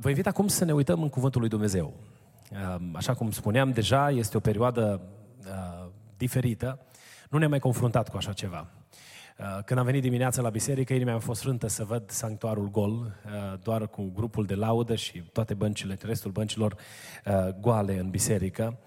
Vă invit acum să ne uităm în Cuvântul lui Dumnezeu. Um, așa cum spuneam deja, este o perioadă uh, diferită. Nu ne-am mai confruntat cu așa ceva. Uh, când am venit dimineața la biserică, inima a fost frântă să văd sanctuarul gol, uh, doar cu grupul de laudă și toate băncile, restul băncilor goale în biserică.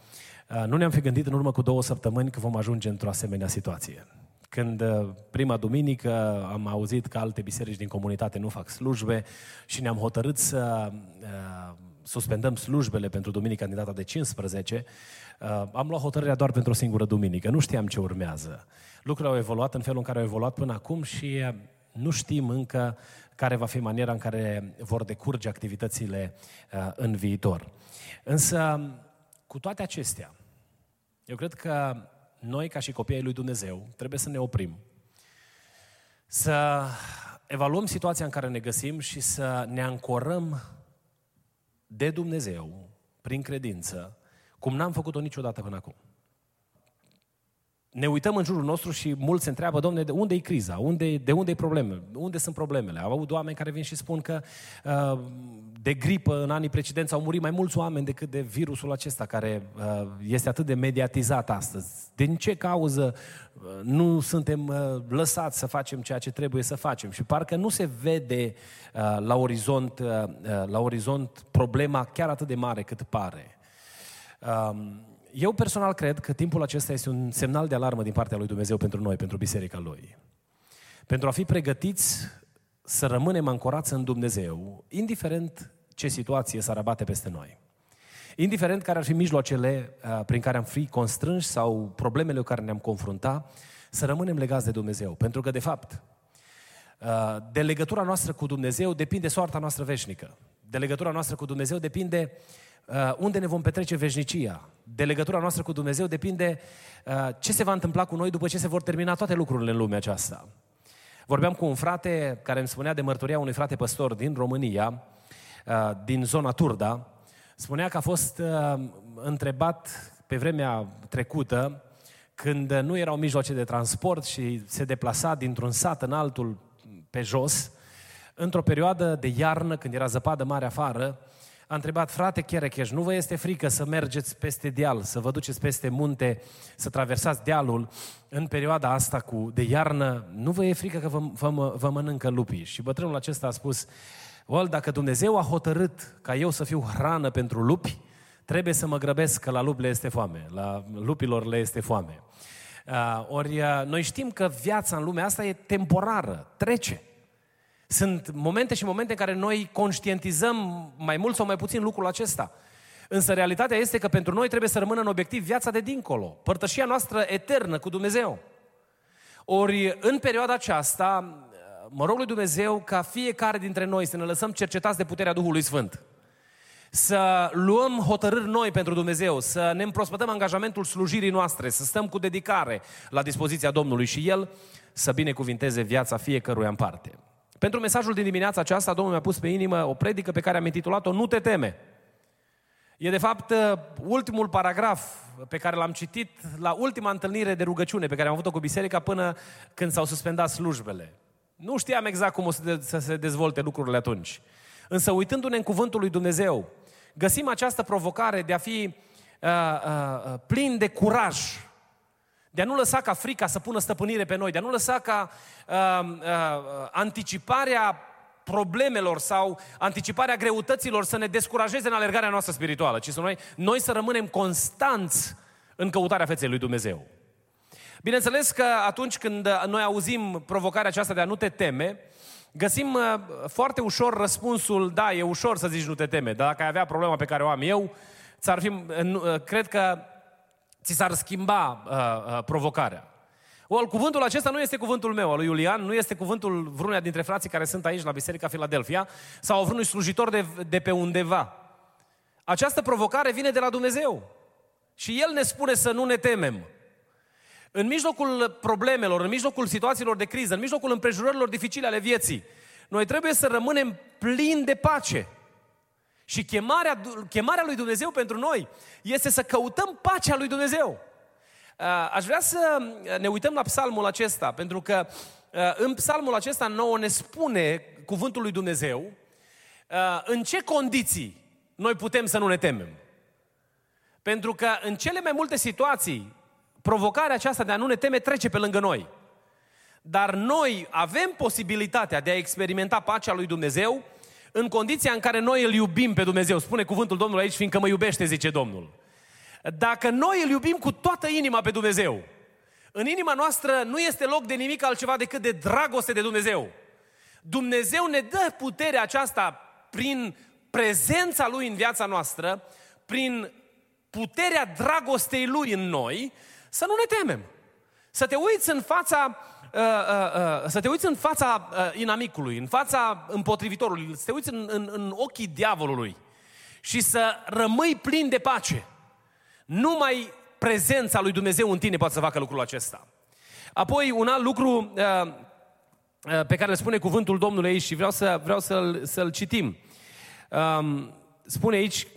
Nu ne-am fi gândit în urmă cu două săptămâni că vom ajunge într-o asemenea situație. Când uh, prima duminică am auzit că alte biserici din comunitate nu fac slujbe și ne-am hotărât să uh, suspendăm slujbele pentru duminica din data de 15, uh, am luat hotărârea doar pentru o singură duminică. Nu știam ce urmează. Lucrurile au evoluat în felul în care au evoluat până acum și nu știm încă care va fi maniera în care vor decurge activitățile în viitor. Însă, cu toate acestea, eu cred că noi, ca și copiii lui Dumnezeu, trebuie să ne oprim, să evaluăm situația în care ne găsim și să ne ancorăm de Dumnezeu, prin credință, cum n-am făcut-o niciodată până acum ne uităm în jurul nostru și mulți se întreabă, domne, de unde e criza? Unde, de unde e probleme? Unde sunt problemele? Am avut oameni care vin și spun că uh, de gripă în anii precedenți au murit mai mulți oameni decât de virusul acesta care uh, este atât de mediatizat astăzi. Din ce cauză uh, nu suntem uh, lăsați să facem ceea ce trebuie să facem? Și parcă nu se vede uh, la, orizont, uh, uh la orizont problema chiar atât de mare cât pare. Um, eu personal cred că timpul acesta este un semnal de alarmă din partea lui Dumnezeu pentru noi, pentru biserica lui. Pentru a fi pregătiți să rămânem ancorați în Dumnezeu, indiferent ce situație s-ar abate peste noi. Indiferent care ar fi mijloacele uh, prin care am fi constrânși sau problemele cu care ne-am confruntat, să rămânem legați de Dumnezeu. Pentru că, de fapt, uh, de legătura noastră cu Dumnezeu depinde soarta noastră veșnică. De legătura noastră cu Dumnezeu depinde Uh, unde ne vom petrece veșnicia. De legătura noastră cu Dumnezeu depinde uh, ce se va întâmpla cu noi după ce se vor termina toate lucrurile în lumea aceasta. Vorbeam cu un frate care îmi spunea de mărturia unui frate păstor din România, uh, din zona Turda. Spunea că a fost întrebat pe vremea trecută, când nu erau mijloace de transport și se deplasa dintr-un sat în altul pe jos, într-o perioadă de iarnă, când era zăpadă mare afară, a întrebat, frate Cherecheș, nu vă este frică să mergeți peste deal, să vă duceți peste munte, să traversați dealul în perioada asta cu, de iarnă? Nu vă e frică că vă, vă, vă mănâncă lupii? Și bătrânul acesta a spus, Ol, dacă Dumnezeu a hotărât ca eu să fiu hrană pentru lupi, trebuie să mă grăbesc că la lupi le este foame, la lupilor le este foame. Uh, ori uh, noi știm că viața în lumea asta e temporară, trece. Sunt momente și momente în care noi conștientizăm mai mult sau mai puțin lucrul acesta. Însă realitatea este că pentru noi trebuie să rămână în obiectiv viața de dincolo, părtășia noastră eternă cu Dumnezeu. Ori în perioada aceasta, mă rog lui Dumnezeu ca fiecare dintre noi să ne lăsăm cercetați de puterea Duhului Sfânt. Să luăm hotărâri noi pentru Dumnezeu, să ne împrospătăm angajamentul slujirii noastre, să stăm cu dedicare la dispoziția Domnului și El să binecuvinteze viața fiecăruia în parte. Pentru mesajul din dimineața aceasta, Domnul mi-a pus pe inimă o predică pe care am intitulat-o Nu te teme. E de fapt ultimul paragraf pe care l-am citit la ultima întâlnire de rugăciune pe care am avut-o cu biserica până când s-au suspendat slujbele. Nu știam exact cum o să se dezvolte lucrurile atunci. Însă uitându-ne în cuvântul lui Dumnezeu, găsim această provocare de a fi uh, uh, uh plin de curaj de a nu lăsa ca frica să pună stăpânire pe noi, de a nu lăsa ca uh, uh, anticiparea problemelor sau anticiparea greutăților să ne descurajeze în alergarea noastră spirituală, ci să noi, noi să rămânem constanți în căutarea feței lui Dumnezeu. Bineînțeles că atunci când noi auzim provocarea aceasta de a nu te teme, găsim uh, foarte ușor răspunsul, da, e ușor să zici nu te teme, dar dacă ai avea problema pe care o am eu, ți-ar fi, uh, cred că ți s-ar schimba uh, uh, provocarea. O, cuvântul acesta nu este cuvântul meu, al lui Iulian, nu este cuvântul vreunia dintre frații care sunt aici la Biserica Filadelfia sau al vreunui slujitor de, de pe undeva. Această provocare vine de la Dumnezeu. Și El ne spune să nu ne temem. În mijlocul problemelor, în mijlocul situațiilor de criză, în mijlocul împrejurărilor dificile ale vieții, noi trebuie să rămânem plini de pace. Și chemarea, chemarea lui Dumnezeu pentru noi este să căutăm pacea lui Dumnezeu. Aș vrea să ne uităm la psalmul acesta, pentru că în psalmul acesta nouă ne spune cuvântul lui Dumnezeu în ce condiții noi putem să nu ne temem. Pentru că în cele mai multe situații, provocarea aceasta de a nu ne teme trece pe lângă noi. Dar noi avem posibilitatea de a experimenta pacea lui Dumnezeu în condiția în care noi îl iubim pe Dumnezeu. Spune cuvântul Domnului aici, fiindcă mă iubește, zice Domnul. Dacă noi îl iubim cu toată inima pe Dumnezeu, în inima noastră nu este loc de nimic altceva decât de dragoste de Dumnezeu. Dumnezeu ne dă puterea aceasta prin prezența Lui în viața noastră, prin puterea dragostei Lui în noi, să nu ne temem. Să te uiți în fața uh, uh, uh, să te uiți în fața uh, inamicului, în fața împotrivitorului, să te uiți în, în, în ochii diavolului și să rămâi plin de pace. Numai prezența lui Dumnezeu în tine poate să facă lucrul acesta. Apoi, un alt lucru uh, uh, pe care îl spune cuvântul Domnului aici și vreau, să, vreau să-l, să-l citim. Um, spune aici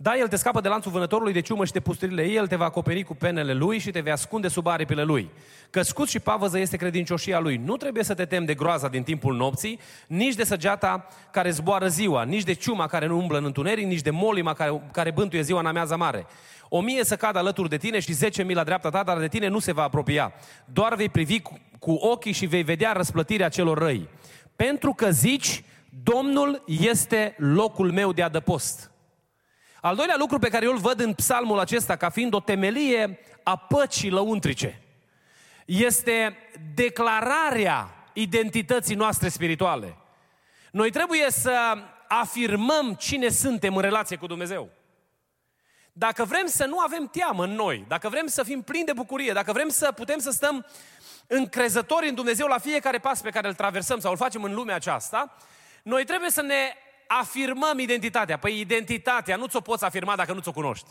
da, El te scapă de lanțul vânătorului de ciumă și de pusturile ei, El te va acoperi cu penele Lui și te vei ascunde sub aripile Lui. Căscut și pavăză este credincioșia Lui. Nu trebuie să te temi de groaza din timpul nopții, nici de săgeata care zboară ziua, nici de ciuma care nu umblă în întuneric, nici de molima care, care bântuie ziua în amiaza mare. O mie să cadă alături de tine și zece mii la dreapta ta, dar de tine nu se va apropia. Doar vei privi cu, cu ochii și vei vedea răsplătirea celor răi. Pentru că zici, Domnul este locul meu de adăpost. Al doilea lucru pe care eu îl văd în psalmul acesta ca fiind o temelie a păcii lăuntrice este declararea identității noastre spirituale. Noi trebuie să afirmăm cine suntem în relație cu Dumnezeu. Dacă vrem să nu avem teamă în noi, dacă vrem să fim plini de bucurie, dacă vrem să putem să stăm încrezători în Dumnezeu la fiecare pas pe care îl traversăm sau îl facem în lumea aceasta, noi trebuie să ne afirmăm identitatea. Păi identitatea nu ți-o poți afirma dacă nu ți-o cunoști.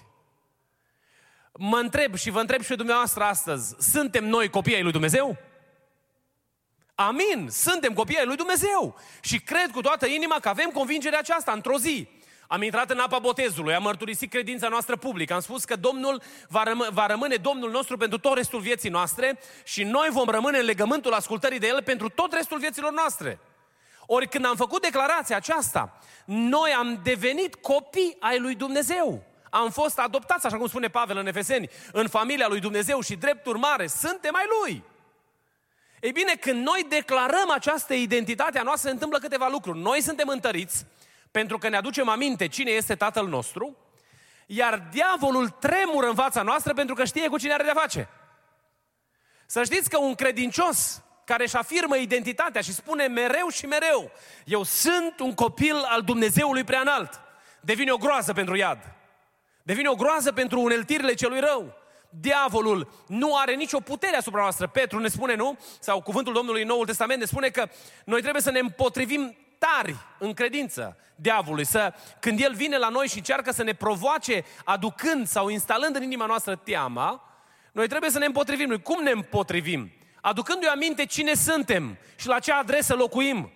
Mă întreb și vă întreb și pe dumneavoastră astăzi, suntem noi copii ai lui Dumnezeu? Amin, suntem copii ai lui Dumnezeu. Și cred cu toată inima că avem convingerea aceasta într-o zi. Am intrat în apa botezului, am mărturisit credința noastră publică, am spus că Domnul va, răm- va rămâne Domnul nostru pentru tot restul vieții noastre și noi vom rămâne în legământul ascultării de El pentru tot restul vieților noastre. Ori când am făcut declarația aceasta, noi am devenit copii ai lui Dumnezeu. Am fost adoptați, așa cum spune Pavel în Efeseni, în familia lui Dumnezeu și drept urmare, suntem ai lui. Ei bine, când noi declarăm această identitate a noastră, se întâmplă câteva lucruri. Noi suntem întăriți, pentru că ne aducem aminte cine este Tatăl nostru, iar diavolul tremură în fața noastră pentru că știe cu cine are de face. Să știți că un credincios care își afirmă identitatea și spune mereu și mereu, eu sunt un copil al Dumnezeului preanalt, devine o groază pentru iad. Devine o groază pentru uneltirile celui rău. Diavolul nu are nicio putere asupra noastră. Petru ne spune, nu? Sau cuvântul Domnului în Noul Testament ne spune că noi trebuie să ne împotrivim tari în credință diavolului. Să, când el vine la noi și încearcă să ne provoace aducând sau instalând în inima noastră teama, noi trebuie să ne împotrivim. Noi cum ne împotrivim? Aducându-i aminte cine suntem și la ce adresă locuim.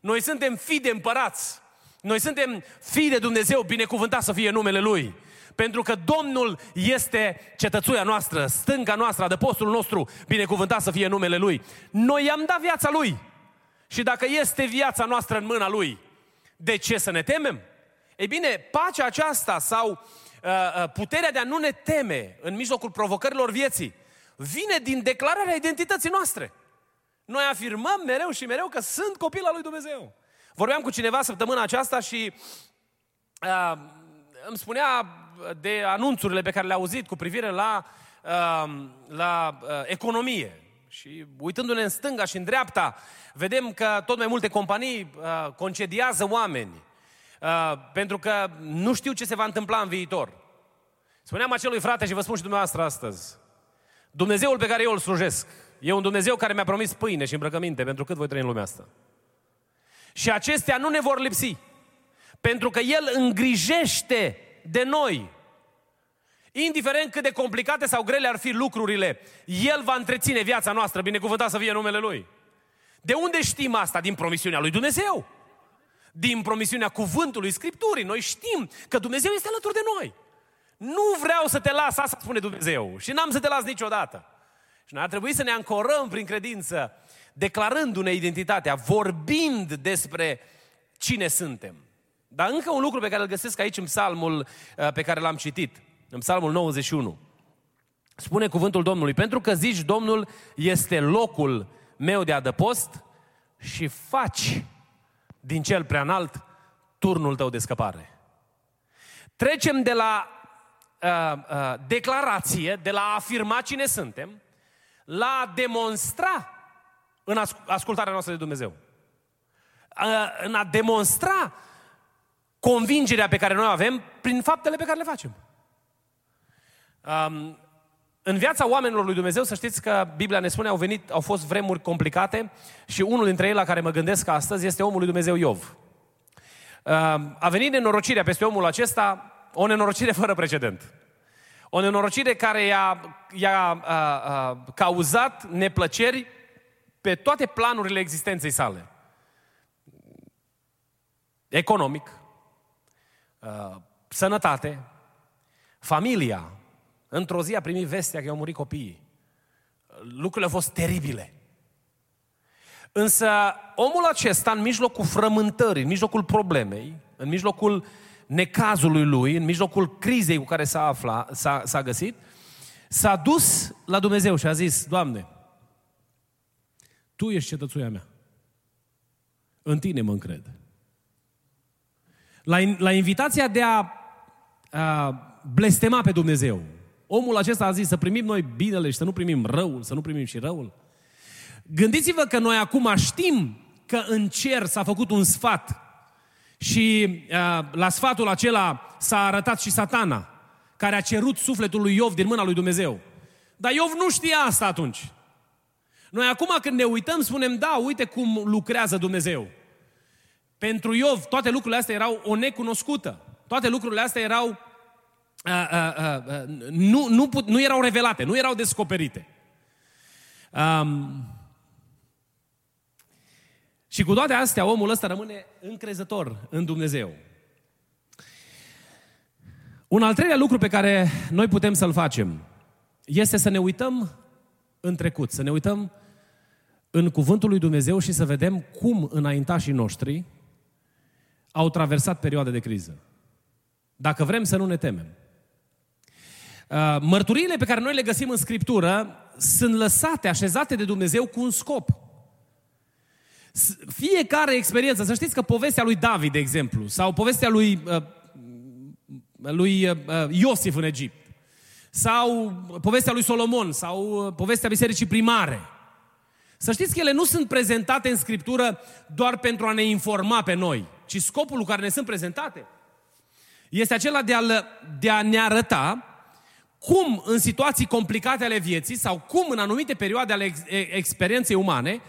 Noi suntem fii de împărați. Noi suntem fii de Dumnezeu, binecuvântat să fie numele Lui. Pentru că Domnul este cetățuia noastră, stânga noastră, adăpostul nostru, binecuvântat să fie numele Lui. Noi i-am dat viața Lui. Și dacă este viața noastră în mâna Lui, de ce să ne temem? Ei bine, pacea aceasta sau uh, uh puterea de a nu ne teme în mijlocul provocărilor vieții, vine din declararea identității noastre. Noi afirmăm mereu și mereu că sunt copil al lui Dumnezeu. Vorbeam cu cineva săptămâna aceasta și uh, îmi spunea de anunțurile pe care le-a auzit cu privire la, uh, la uh, economie. Și uitându-ne în stânga și în dreapta, vedem că tot mai multe companii uh, concediază oameni uh, pentru că nu știu ce se va întâmpla în viitor. Spuneam acelui frate și vă spun și dumneavoastră astăzi, Dumnezeul pe care eu îl slujesc e un Dumnezeu care mi-a promis pâine și îmbrăcăminte pentru cât voi trăi în lumea asta. Și acestea nu ne vor lipsi. Pentru că El îngrijește de noi. Indiferent cât de complicate sau grele ar fi lucrurile, El va întreține viața noastră, binecuvântat să fie numele Lui. De unde știm asta? Din promisiunea lui Dumnezeu. Din promisiunea cuvântului Scripturii. Noi știm că Dumnezeu este alături de noi. Nu vreau să te las, asta spune Dumnezeu. Și n-am să te las niciodată. Și noi ar trebui să ne ancorăm prin credință, declarându-ne identitatea, vorbind despre cine suntem. Dar încă un lucru pe care îl găsesc aici în psalmul uh, pe care l-am citit, în psalmul 91. Spune cuvântul Domnului, pentru că zici Domnul este locul meu de adăpost și faci din cel prea înalt turnul tău de scăpare. Trecem de la uh, uh, declarație, de la a afirma cine suntem, la a demonstra în ascultarea noastră de Dumnezeu. Uh, în a demonstra convingerea pe care noi o avem prin faptele pe care le facem. Um, în viața oamenilor lui Dumnezeu, să știți că Biblia ne spune, au venit, au fost vremuri complicate și unul dintre ei la care mă gândesc astăzi este omul lui Dumnezeu Iov. Um, a venit nenorocirea peste omul acesta, o nenorocire fără precedent. O nenorocire care i-a, i-a a, a, cauzat neplăceri pe toate planurile existenței sale. Economic, a, sănătate, familia, Într-o zi a primit vestea că i-au murit copiii. Lucrurile au fost teribile. Însă omul acesta, în mijlocul frământării, în mijlocul problemei, în mijlocul necazului lui, în mijlocul crizei cu care s-a, aflat, s-a, s-a găsit, s-a dus la Dumnezeu și a zis, Doamne, Tu ești cetățuia mea. În Tine mă încred. La, la invitația de a, a blestema pe Dumnezeu, Omul acesta a zis să primim noi binele și să nu primim răul, să nu primim și răul. Gândiți-vă că noi acum știm că în cer s-a făcut un sfat și uh, la sfatul acela s-a arătat și satana, care a cerut sufletul lui Iov din mâna lui Dumnezeu. Dar Iov nu știa asta atunci. Noi acum când ne uităm spunem, da, uite cum lucrează Dumnezeu. Pentru Iov toate lucrurile astea erau o necunoscută. Toate lucrurile astea erau uh, uh, uh, nu, nu, put, nu erau revelate, nu erau descoperite. Um, și cu toate astea, omul ăsta rămâne încrezător în Dumnezeu. Un al treilea lucru pe care noi putem să-l facem este să ne uităm în trecut, să ne uităm în cuvântul lui Dumnezeu și să vedem cum înaintașii noștri au traversat perioade de criză. Dacă vrem să nu ne temem. Uh, mărturiile pe care noi le găsim în Scriptură sunt lăsate, așezate de Dumnezeu cu un scop. Fiecare experiență, să știți că povestea lui David, de exemplu, sau povestea lui, uh, lui uh, Iosif în Egipt, sau povestea lui Solomon, sau povestea bisericii primare, să știți că ele nu sunt prezentate în Scriptură doar pentru a ne informa pe noi, ci scopul cu care ne sunt prezentate este acela de a, de a ne arăta cum în situații complicate ale vieții sau cum în anumite perioade ale ex- experienței umane,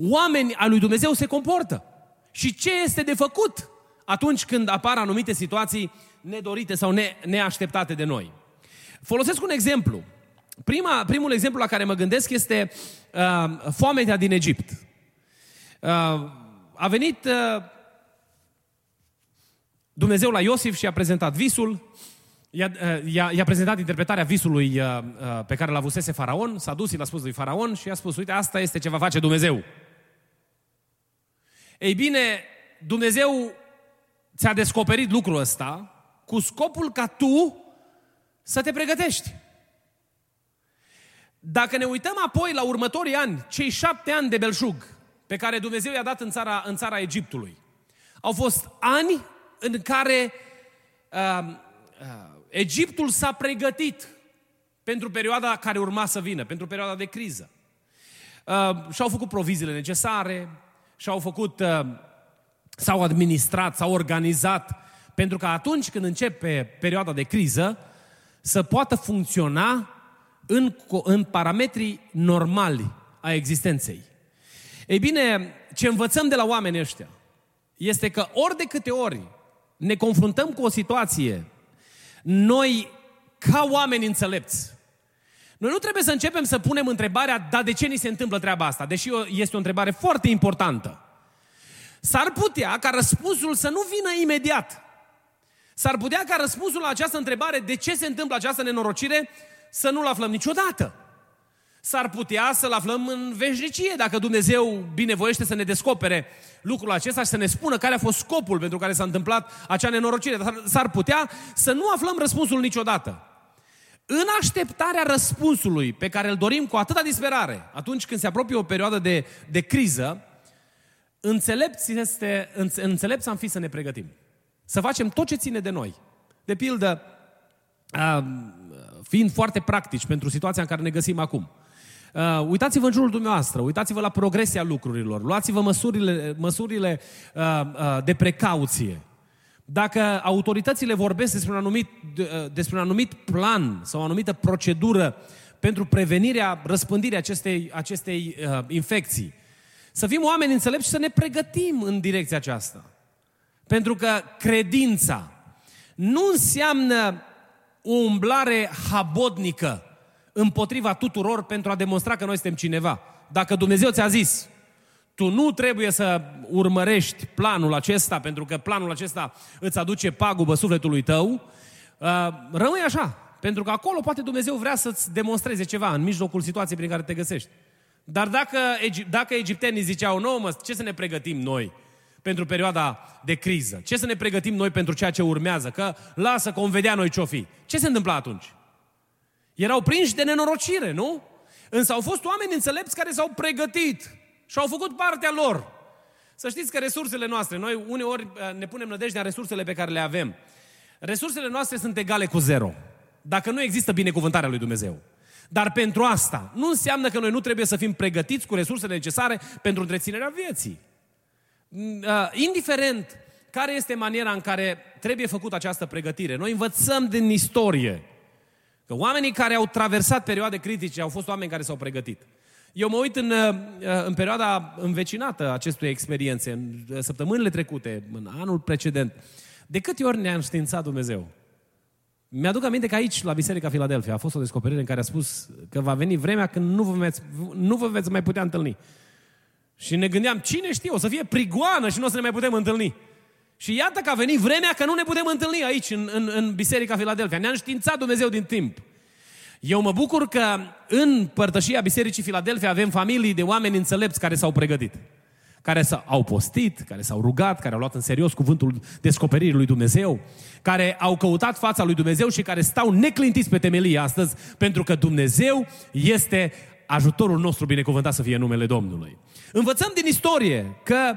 oameni al lui Dumnezeu se comportă. Și ce este de făcut atunci când apar anumite situații nedorite sau ne, neașteptate de noi. Folosesc un exemplu. Prima, primul exemplu la care mă gândesc este uh, foametea din Egipt. Uh, a venit uh, Dumnezeu la Iosif și a prezentat visul, i-a, uh, i-a, i-a prezentat interpretarea visului uh, uh, pe care l-a avusese faraon, s-a dus, l-a spus lui faraon și a spus, uite, asta este ce va face Dumnezeu. Ei bine, Dumnezeu ți-a descoperit lucrul ăsta cu scopul ca tu să te pregătești. Dacă ne uităm apoi la următorii ani, cei șapte ani de belșug pe care Dumnezeu i-a dat în țara, în țara Egiptului, au fost ani în care uh, uh, Egiptul s-a pregătit pentru perioada care urma să vină, pentru perioada de criză. Uh, și-au făcut proviziile necesare, și-au făcut, uh, s-au administrat, s-au organizat, pentru că atunci când începe perioada de criză, să poată funcționa în, în parametrii normali a existenței. Ei bine, ce învățăm de la oamenii ăștia este că ori de câte ori ne confruntăm cu o situație, noi, ca oameni înțelepți, noi nu trebuie să începem să punem întrebarea, dar de ce ni se întâmplă treaba asta? Deși este o întrebare foarte importantă. S-ar putea ca răspunsul să nu vină imediat. S-ar putea ca răspunsul la această întrebare, de ce se întâmplă această nenorocire, să nu-l aflăm niciodată. S-ar putea să-l aflăm în veșnicie, dacă Dumnezeu binevoiește să ne descopere lucrul acesta și să ne spună care a fost scopul pentru care s-a întâmplat acea nenorocire. Dar s-ar putea să nu aflăm răspunsul niciodată. În așteptarea răspunsului pe care îl dorim cu atâta disperare, atunci când se apropie o perioadă de, de criză, înțelept, este, înțelept am fi să ne pregătim. Să facem tot ce ține de noi. De pildă, fiind foarte practici pentru situația în care ne găsim acum. Uh, uitați-vă în jurul dumneavoastră, uitați-vă la progresia lucrurilor, luați-vă măsurile, măsurile uh, uh, de precauție. Dacă autoritățile vorbesc despre un, anumit, uh, despre un anumit plan sau o anumită procedură pentru prevenirea răspândirii acestei, acestei uh, infecții, să fim oameni înțelepți și să ne pregătim în direcția aceasta. Pentru că credința nu înseamnă o umblare habodnică împotriva tuturor pentru a demonstra că noi suntem cineva. Dacă Dumnezeu ți-a zis, tu nu trebuie să urmărești planul acesta, pentru că planul acesta îți aduce pagubă sufletului tău, uh, rămâi așa. Pentru că acolo poate Dumnezeu vrea să-ți demonstreze ceva în mijlocul situației prin care te găsești. Dar dacă, dacă egiptenii ziceau, nu mă, ce să ne pregătim noi pentru perioada de criză? Ce să ne pregătim noi pentru ceea ce urmează? Că lasă, că vom vedea noi ce-o fi. Ce se întâmplă atunci? Erau prinși de nenorocire, nu? Însă au fost oameni înțelepți care s-au pregătit și au făcut partea lor. Să știți că resursele noastre, noi uneori eh, ne punem nădejdea în resursele pe care le avem. Resursele noastre sunt egale cu zero. Dacă nu există binecuvântarea lui Dumnezeu. Dar pentru asta nu înseamnă că noi nu trebuie să fim pregătiți cu resursele necesare pentru întreținerea vieții. Mm, eh, indiferent care este maniera în care trebuie făcută această pregătire, noi învățăm din istorie Că oamenii care au traversat perioade critice au fost oameni care s-au pregătit. Eu mă uit în, uh, în perioada învecinată acestui experiențe, în uh, săptămânile trecute, în anul precedent. De câte ori ne-a înștiințat Dumnezeu? Mi-aduc aminte că aici, la Biserica Filadelfia, a fost o descoperire în care a spus că va veni vremea când nu vă veți, nu vă veți mai putea întâlni. Și ne gândeam, cine știe, o să fie prigoană și nu o să ne mai putem întâlni. Și iată că a venit vremea că nu ne putem întâlni aici, în, în, în Biserica Filadelfia. Ne-a înștiințat Dumnezeu din timp. Eu mă bucur că în părtășia Bisericii Filadelfia avem familii de oameni înțelepți care s-au pregătit. Care s-au postit, care s-au rugat, care au luat în serios cuvântul descoperirii lui Dumnezeu, care au căutat fața lui Dumnezeu și care stau neclintiți pe temelie astăzi, pentru că Dumnezeu este ajutorul nostru binecuvântat să fie numele Domnului. Învățăm din istorie că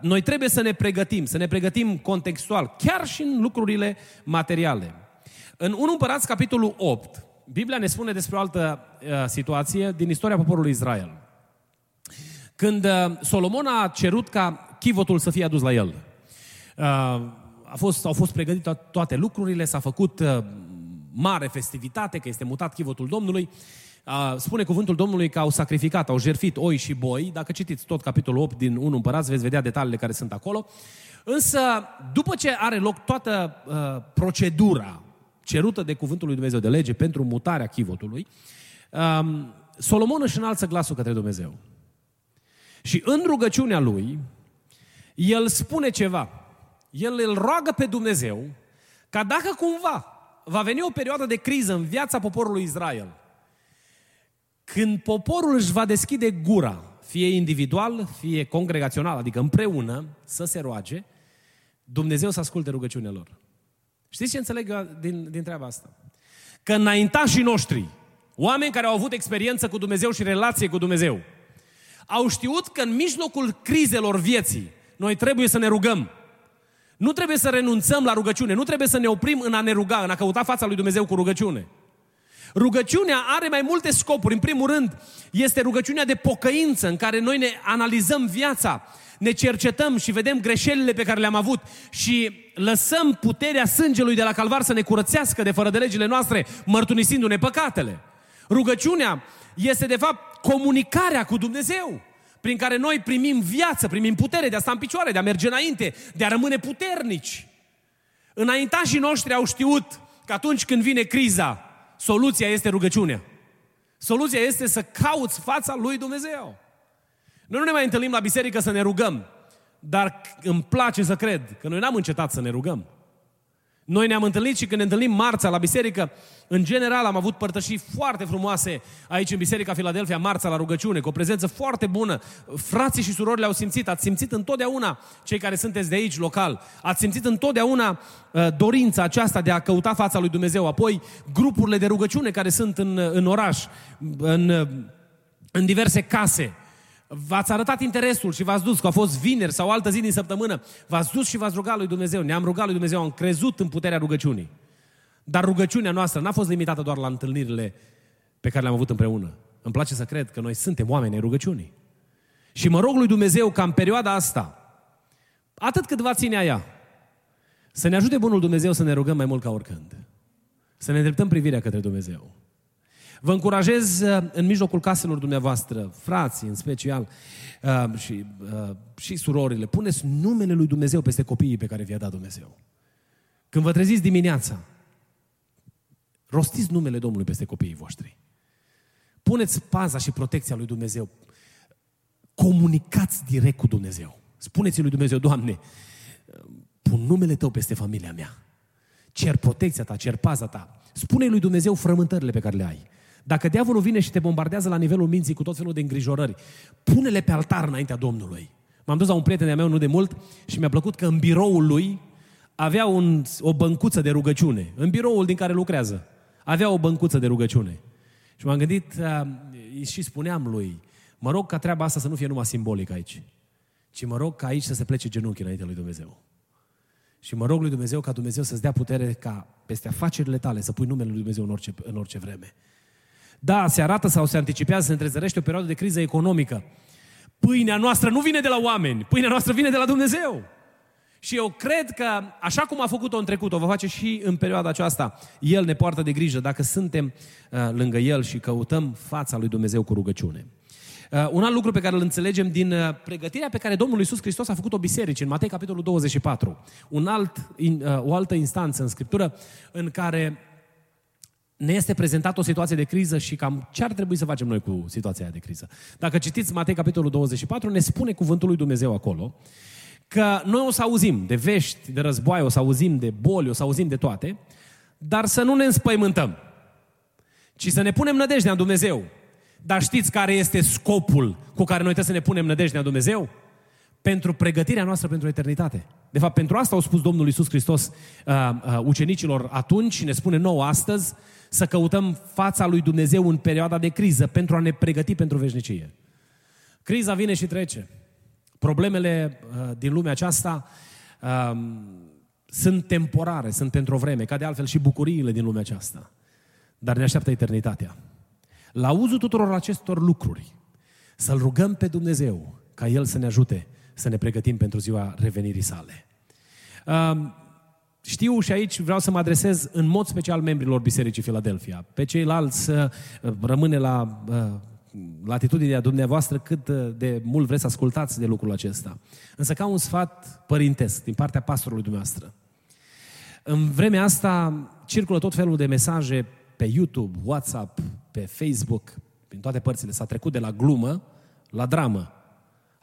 noi trebuie să ne pregătim, să ne pregătim contextual, chiar și în lucrurile materiale. În 1 Împărați, capitolul 8, Biblia ne spune despre o altă uh, situație din istoria poporului Israel. Când uh, Solomon a cerut ca chivotul să fie adus la el, uh, a fost, au fost pregătite toate lucrurile, s-a făcut uh, mare festivitate, că este mutat chivotul Domnului spune cuvântul Domnului că au sacrificat, au jertfit oi și boi. Dacă citiți tot capitolul 8 din 1 Împărați, veți vedea detaliile care sunt acolo. Însă, după ce are loc toată uh, procedura cerută de cuvântul lui Dumnezeu de lege pentru mutarea chivotului, um, Solomon își înalță glasul către Dumnezeu. Și în rugăciunea lui, el spune ceva. El îl roagă pe Dumnezeu ca dacă cumva va veni o perioadă de criză în viața poporului Israel – când poporul își va deschide gura, fie individual, fie congregațional, adică împreună, să se roage, Dumnezeu să asculte rugăciunea lor. Știți ce înțeleg eu din, din treaba asta? Că înaintașii noștri, oameni care au avut experiență cu Dumnezeu și relație cu Dumnezeu, au știut că în mijlocul crizelor vieții, noi trebuie să ne rugăm. Nu trebuie să renunțăm la rugăciune, nu trebuie să ne oprim în a ne ruga, în a căuta fața lui Dumnezeu cu rugăciune. Rugăciunea are mai multe scopuri. În primul rând, este rugăciunea de pocăință, în care noi ne analizăm viața, ne cercetăm și vedem greșelile pe care le-am avut și lăsăm puterea sângelui de la calvar să ne curățească de fără de legile noastre, mărturisindu-ne păcatele. Rugăciunea este, de fapt, comunicarea cu Dumnezeu prin care noi primim viață, primim putere de a sta în picioare, de a merge înainte, de a rămâne puternici. Înaintașii noștri au știut că atunci când vine criza, soluția este rugăciunea. Soluția este să cauți fața lui Dumnezeu. Noi nu ne mai întâlnim la biserică să ne rugăm, dar îmi place să cred că noi n-am încetat să ne rugăm. Noi ne-am întâlnit și când ne întâlnim marța la biserică, în general am avut părtășii foarte frumoase aici în Biserica Filadelfia, marța la rugăciune, cu o prezență foarte bună. Frații și surorile au simțit, ați simțit întotdeauna, cei care sunteți de aici, local, ați simțit întotdeauna uh, dorința aceasta de a căuta fața lui Dumnezeu. Apoi, grupurile de rugăciune care sunt în, în oraș, în, în diverse case, v-ați arătat interesul și v-ați dus, că a fost vineri sau altă zi din săptămână, v-ați dus și v-ați rugat lui Dumnezeu, ne-am rugat lui Dumnezeu, am crezut în puterea rugăciunii. Dar rugăciunea noastră n-a fost limitată doar la întâlnirile pe care le-am avut împreună. Îmi place să cred că noi suntem oameni ai rugăciunii. Și mă rog lui Dumnezeu ca în perioada asta, atât cât va ține ea, să ne ajute Bunul Dumnezeu să ne rugăm mai mult ca oricând. Să ne îndreptăm privirea către Dumnezeu. Vă încurajez uh, în mijlocul caselor dumneavoastră, frații în special uh, și, uh, și surorile, puneți numele lui Dumnezeu peste copiii pe care vi-a dat Dumnezeu. Când vă treziți dimineața, rostiți numele Domnului peste copiii voștri. Puneți paza și protecția lui Dumnezeu. Comunicați direct cu Dumnezeu. Spuneți lui Dumnezeu, Doamne, pun numele Tău peste familia mea. Cer protecția Ta, cer paza Ta. Spune lui Dumnezeu frământările pe care le ai. Dacă diavolul vine și te bombardează la nivelul minții cu tot felul de îngrijorări, pune-le pe altar înaintea Domnului. M-am dus la un prieten de meu nu de mult și mi-a plăcut că în biroul lui avea un, o băncuță de rugăciune. În biroul din care lucrează. Avea o băncuță de rugăciune. Și m-am gândit uh, și spuneam lui, mă rog ca treaba asta să nu fie numai simbolic aici, ci mă rog ca aici să se plece genunchii înainte lui Dumnezeu. Și mă rog lui Dumnezeu ca Dumnezeu să-ți dea putere ca peste afacerile tale să pui numele lui Dumnezeu în orice, în orice vreme. Da, se arată sau se anticipează, se întrezărește o perioadă de criză economică. Pâinea noastră nu vine de la oameni, pâinea noastră vine de la Dumnezeu. Și eu cred că, așa cum a făcut-o în trecut, o va face și în perioada aceasta. El ne poartă de grijă dacă suntem uh, lângă El și căutăm fața lui Dumnezeu cu rugăciune. Uh, un alt lucru pe care îl înțelegem din uh, pregătirea pe care Domnul Iisus Hristos a făcut-o biserici, în Matei capitolul 24. Un alt, in, uh, o altă instanță în Scriptură în care ne este prezentată o situație de criză și cam ce ar trebui să facem noi cu situația de criză. Dacă citiți Matei capitolul 24, ne spune cuvântul lui Dumnezeu acolo că noi o să auzim de vești, de războaie, o să auzim de boli, o să auzim de toate, dar să nu ne înspăimântăm, ci să ne punem nădejdea în Dumnezeu. Dar știți care este scopul cu care noi trebuie să ne punem nădejdea în Dumnezeu? Pentru pregătirea noastră pentru eternitate. De fapt, pentru asta au spus Domnul Iisus Hristos uh, uh, ucenicilor atunci și ne spune nouă astăzi, să căutăm fața lui Dumnezeu în perioada de criză pentru a ne pregăti pentru veșnicie. Criza vine și trece. Problemele uh, din lumea aceasta uh, sunt temporare, sunt pentru o vreme, ca de altfel și bucuriile din lumea aceasta. Dar ne așteaptă eternitatea. La uzul tuturor acestor lucruri, să-L rugăm pe Dumnezeu ca El să ne ajute să ne pregătim pentru ziua revenirii sale. Uh, știu și aici vreau să mă adresez în mod special membrilor Bisericii Filadelfia. Pe ceilalți uh, rămâne la uh, latitudinea dumneavoastră cât uh, de mult vreți să ascultați de lucrul acesta. Însă ca un sfat părintesc din partea pastorului dumneavoastră. În vremea asta circulă tot felul de mesaje pe YouTube, WhatsApp, pe Facebook, prin toate părțile. S-a trecut de la glumă la dramă.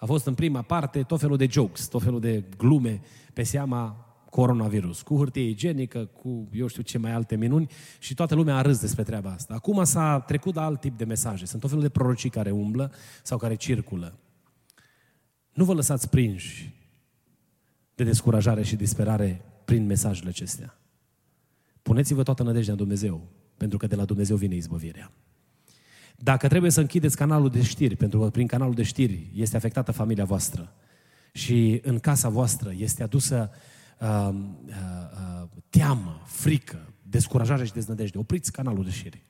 A fost în prima parte tot felul de jokes, tot felul de glume pe seama coronavirus, cu hârtie igienică, cu eu știu ce mai alte minuni și toată lumea a râs despre treaba asta. Acum s-a trecut la alt tip de mesaje. Sunt tot felul de prorocii care umblă sau care circulă. Nu vă lăsați prinși de descurajare și disperare prin mesajele acestea. Puneți-vă toată nădejdea în Dumnezeu, pentru că de la Dumnezeu vine izbăvirea. Dacă trebuie să închideți canalul de știri, pentru că prin canalul de știri este afectată familia voastră și în casa voastră este adusă uh, uh, teamă, frică, descurajare și deznădejde. Opriți canalul de șiri.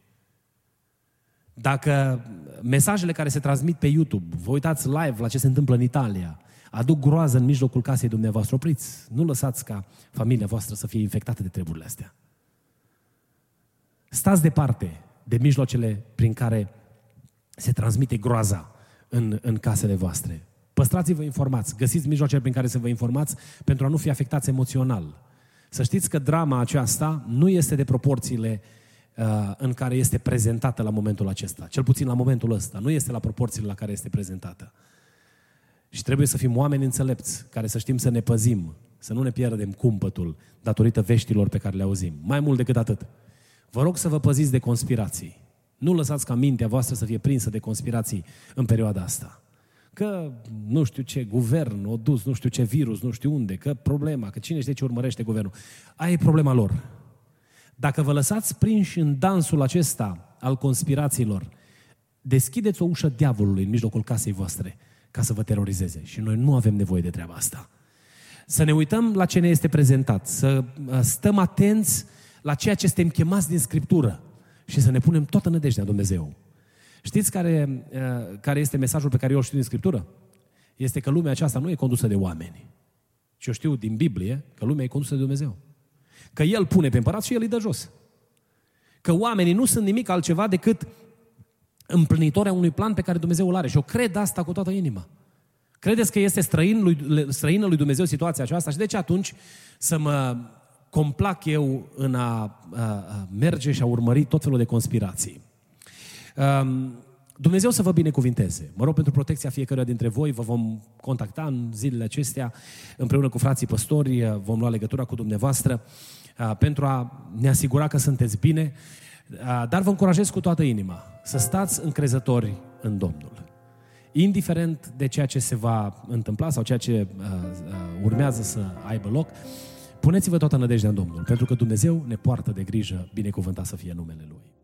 Dacă mesajele care se transmit pe YouTube, vă uitați live la ce se întâmplă în Italia, aduc groază în mijlocul casei dumneavoastră, opriți. Nu lăsați ca familia voastră să fie infectată de treburile astea. Stați departe de mijloacele prin care se transmite groaza în, în casele voastre. Păstrați-vă informați, găsiți mijloace prin care să vă informați pentru a nu fi afectați emoțional. Să știți că drama aceasta nu este de proporțiile uh, în care este prezentată la momentul acesta. Cel puțin la momentul ăsta. Nu este la proporțiile la care este prezentată. Și trebuie să fim oameni înțelepți, care să știm să ne păzim, să nu ne pierdem cumpătul datorită veștilor pe care le auzim. Mai mult decât atât. Vă rog să vă păziți de conspirații. Nu lăsați ca mintea voastră să fie prinsă de conspirații în perioada asta. Că nu știu ce guvern o dus, nu știu ce virus, nu știu unde, că problema, că cine știe ce urmărește guvernul. Aia e problema lor. Dacă vă lăsați prinși în dansul acesta al conspirațiilor, deschideți o ușă diavolului în mijlocul casei voastre ca să vă terorizeze. Și noi nu avem nevoie de treaba asta. Să ne uităm la ce ne este prezentat, să uh, stăm atenți la ceea ce suntem chemați din Scriptură și să ne punem toată nădejdea în Dumnezeu. Știți care, uh, care este mesajul pe care eu îl știu din Scriptură? Este că lumea aceasta nu e condusă de oameni. Și eu știu din Biblie că lumea e condusă de Dumnezeu. Că El pune pe împărat și El îi dă jos. Că oamenii nu sunt nimic altceva decât împlinitoarea unui plan pe care Dumnezeu îl are. Și eu cred asta cu toată inima. Credeți că este străin lui, străină lui Dumnezeu situația aceasta? Și de ce atunci să mă complac eu în a, a, a merge și a urmări tot felul de conspirații? Um, Dumnezeu să vă binecuvinteze. Mă rog pentru protecția fiecăruia dintre voi, vă vom contacta în zilele acestea, împreună cu frații păstori, vom lua legătura cu dumneavoastră pentru a ne asigura că sunteți bine, dar vă încurajez cu toată inima să stați încrezători în Domnul. Indiferent de ceea ce se va întâmpla sau ceea ce uh, uh, urmează să aibă loc, puneți-vă toată nădejdea în Domnul, pentru că Dumnezeu ne poartă de grijă, binecuvântat să fie numele Lui.